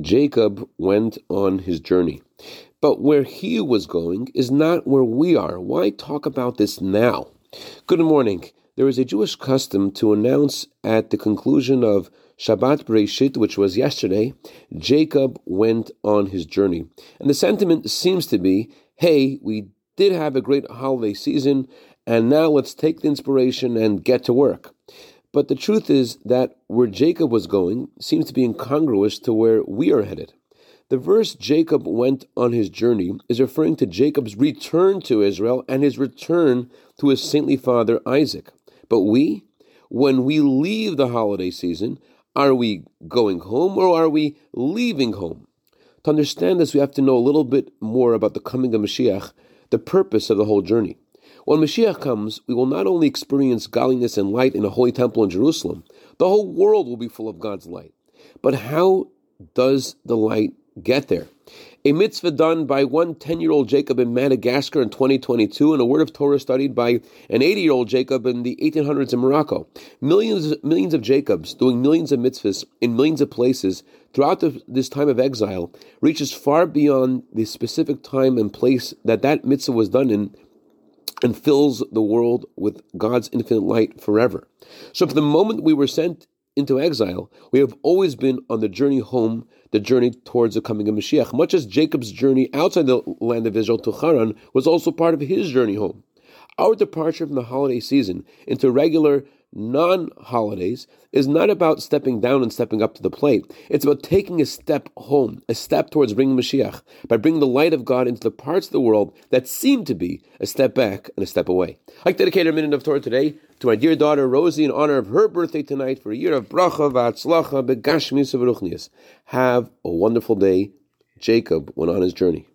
Jacob went on his journey. But where he was going is not where we are. Why talk about this now? Good morning. There is a Jewish custom to announce at the conclusion of Shabbat Breshit, which was yesterday, Jacob went on his journey. And the sentiment seems to be hey, we did have a great holiday season, and now let's take the inspiration and get to work. But the truth is that where Jacob was going seems to be incongruous to where we are headed. The verse Jacob went on his journey is referring to Jacob's return to Israel and his return to his saintly father Isaac. But we, when we leave the holiday season, are we going home or are we leaving home? To understand this, we have to know a little bit more about the coming of Mashiach, the purpose of the whole journey. When Mashiach comes, we will not only experience godliness and light in a holy temple in Jerusalem, the whole world will be full of God's light. But how does the light get there? A mitzvah done by one 10 year old Jacob in Madagascar in 2022, and a word of Torah studied by an 80 year old Jacob in the 1800s in Morocco. Millions, millions of Jacobs doing millions of mitzvahs in millions of places throughout the, this time of exile reaches far beyond the specific time and place that that mitzvah was done in and fills the world with God's infinite light forever. So, from the moment we were sent into exile, we have always been on the journey home, the journey towards the coming of Mashiach. Much as Jacob's journey outside the land of Israel to Haran was also part of his journey home. Our departure from the holiday season into regular non holidays is not about stepping down and stepping up to the plate. It's about taking a step home, a step towards bringing Mashiach, by bringing the light of God into the parts of the world that seem to be a step back and a step away. I dedicate a minute of Torah today to my dear daughter Rosie in honor of her birthday tonight for a year of bracha v'atzlacha begashmis Have a wonderful day. Jacob went on his journey.